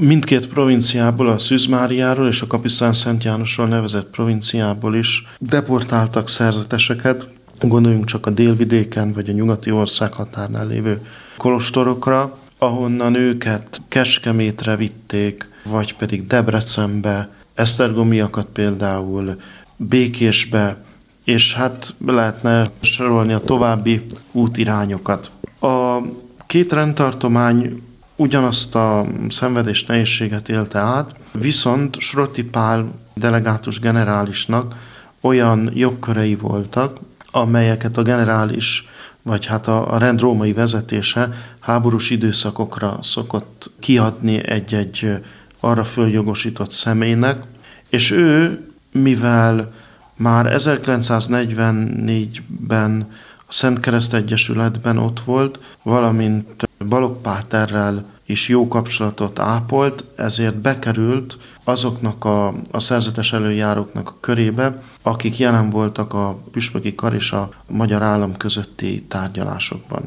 mindkét provinciából, a Szűzmáriáról és a Kapisztán Szent Jánosról nevezett provinciából is deportáltak szerzeteseket, gondoljunk csak a délvidéken vagy a nyugati ország határnál lévő kolostorokra, ahonnan őket Kecskemétre vitték, vagy pedig Debrecenbe, Esztergomiakat például Békésbe, és hát lehetne sorolni a további útirányokat. A két rendtartomány ugyanazt a szenvedés nehézséget élte át, viszont Sroti Pál delegátus generálisnak olyan jogkörei voltak, amelyeket a generális, vagy hát a, a rend római vezetése háborús időszakokra szokott kiadni egy-egy arra följogosított személynek, és ő, mivel már 1944-ben a Szent Kereszt Egyesületben ott volt, valamint Balogh Páterrel is jó kapcsolatot ápolt, ezért bekerült azoknak a, a szerzetes előjáróknak a körébe, akik jelen voltak a püspöki kar és a magyar állam közötti tárgyalásokban.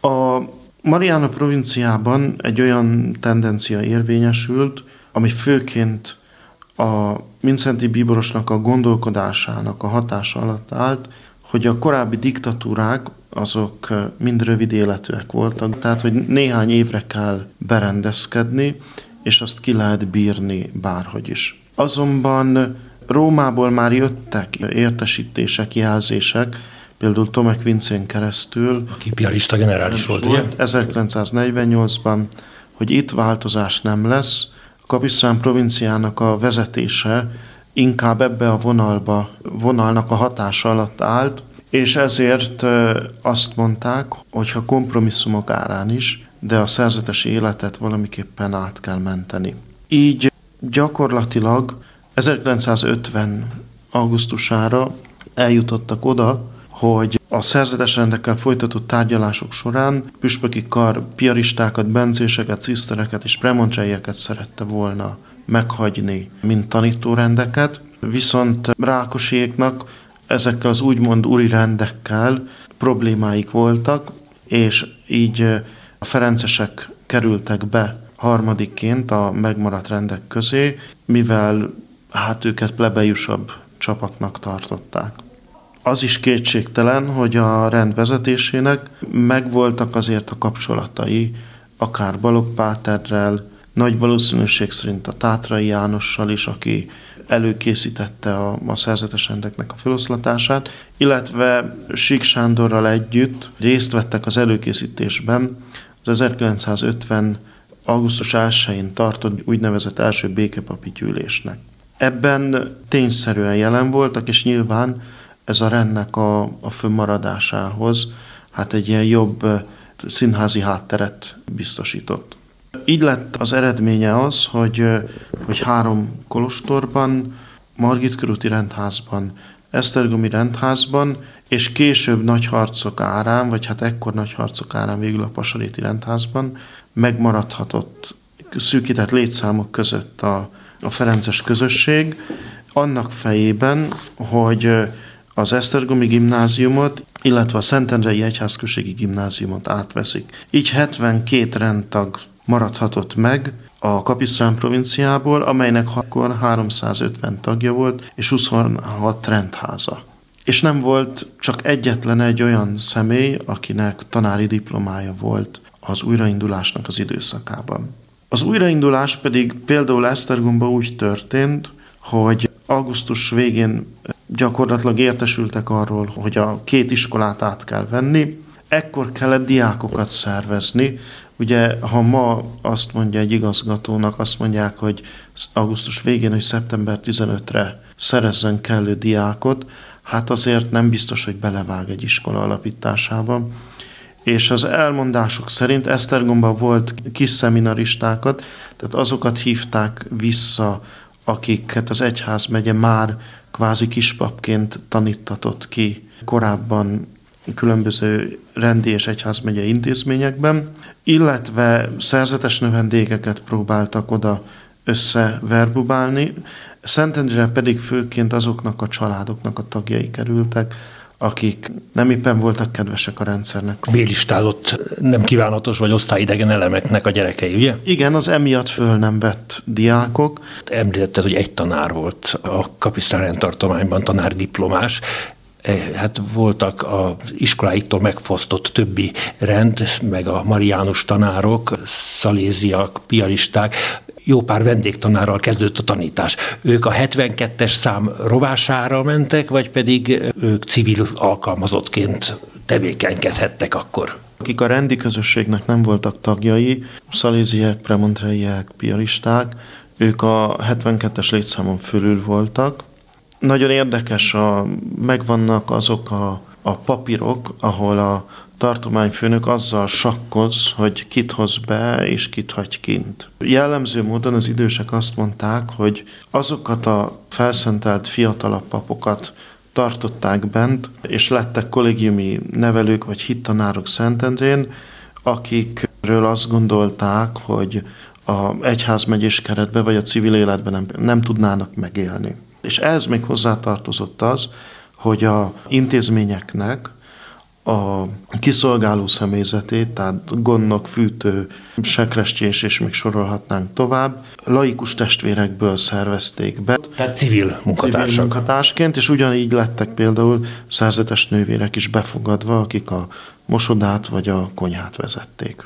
A Mariana provinciában egy olyan tendencia érvényesült, ami főként a Mincenti bíborosnak a gondolkodásának a hatása alatt állt, hogy a korábbi diktatúrák azok mind rövid életűek voltak, tehát hogy néhány évre kell berendezkedni, és azt ki lehet bírni bárhogy is. Azonban Rómából már jöttek értesítések, jelzések, például Tomek Vincén keresztül. Aki piarista generális volt, ugye? 1948-ban, hogy itt változás nem lesz. A Kapisztrán provinciának a vezetése inkább ebbe a vonalba, vonalnak a hatása alatt állt, és ezért azt mondták, hogy ha kompromisszumok árán is, de a szerzetes életet valamiképpen át kell menteni. Így gyakorlatilag 1950. augusztusára eljutottak oda, hogy a szerzetes rendekkel folytatott tárgyalások során püspöki kar piaristákat, bencéseket, cisztereket és premontrejeket szerette volna meghagyni, mint tanítórendeket, viszont Rákoséknak ezekkel az úgymond úri rendekkel problémáik voltak, és így a ferencesek kerültek be harmadikként a megmaradt rendek közé, mivel hát őket plebejusabb csapatnak tartották. Az is kétségtelen, hogy a rend vezetésének megvoltak azért a kapcsolatai, akár Balogh Páterrel, nagy valószínűség szerint a Tátrai Jánossal is, aki előkészítette a, a szerzetes rendeknek a feloszlatását, illetve Sík Sándorral együtt részt vettek az előkészítésben az 1950 augusztus 1-én tartott úgynevezett első békepapi gyűlésnek. Ebben tényszerűen jelen voltak, és nyilván ez a rendnek a, a fönnmaradásához hát egy ilyen jobb színházi hátteret biztosított. Így lett az eredménye az, hogy, hogy három kolostorban, Margit körúti rendházban, Esztergomi rendházban, és később nagy harcok árán, vagy hát ekkor nagy harcok árán végül a Pasaréti rendházban megmaradhatott szűkített létszámok között a, a Ferences közösség, annak fejében, hogy az Esztergomi gimnáziumot, illetve a Szentendrei Egyházközségi gimnáziumot átveszik. Így 72 rendtag maradhatott meg a Kapisztrán provinciából, amelynek akkor 350 tagja volt, és 26 rendháza. És nem volt csak egyetlen egy olyan személy, akinek tanári diplomája volt az újraindulásnak az időszakában. Az újraindulás pedig például Esztergomba úgy történt, hogy augusztus végén gyakorlatilag értesültek arról, hogy a két iskolát át kell venni, ekkor kellett diákokat szervezni, Ugye, ha ma azt mondja egy igazgatónak, azt mondják, hogy augusztus végén, hogy szeptember 15-re szerezzen kellő diákot, hát azért nem biztos, hogy belevág egy iskola alapításába. És az elmondások szerint Esztergomban volt kis szeminaristákat, tehát azokat hívták vissza, akiket az egyház megye már kvázi kispapként tanítatott ki korábban különböző rendi és egyházmegye intézményekben, illetve szerzetes növendékeket próbáltak oda összeverbubálni, Szentendrére pedig főként azoknak a családoknak a tagjai kerültek, akik nem éppen voltak kedvesek a rendszernek. Bélistázott nem kívánatos vagy osztályidegen elemeknek a gyerekei, ugye? Igen, az emiatt föl nem vett diákok. Említetted, hogy egy tanár volt a Kapisztrán tartományban, tanár diplomás, e, hát voltak az iskoláiktól megfosztott többi rend, meg a mariánus tanárok, szaléziak, piaristák, jó pár vendégtanárral kezdődött a tanítás. Ők a 72-es szám rovására mentek, vagy pedig ők civil alkalmazottként tevékenykedhettek akkor? Akik a rendi közösségnek nem voltak tagjai, szaléziek, premontreiek, piaristák, ők a 72-es létszámon fölül voltak. Nagyon érdekes, a, megvannak azok a, a papírok, ahol a tartományfőnök azzal sakkoz, hogy kit hoz be és kit hagy kint. Jellemző módon az idősek azt mondták, hogy azokat a felszentelt fiatalabb papokat tartották bent, és lettek kollégiumi nevelők vagy hittanárok Szentendrén, akikről azt gondolták, hogy a egyházmegyés keretbe vagy a civil életben nem, nem tudnának megélni. És ez még hozzátartozott az, hogy a intézményeknek a kiszolgáló személyzetét, tehát gondnok, fűtő, sekrestjés, és még sorolhatnánk tovább, laikus testvérekből szervezték be. Tehát civil munkatársak. Civil munkatársként, és ugyanígy lettek például szerzetes nővérek is befogadva, akik a mosodát vagy a konyhát vezették.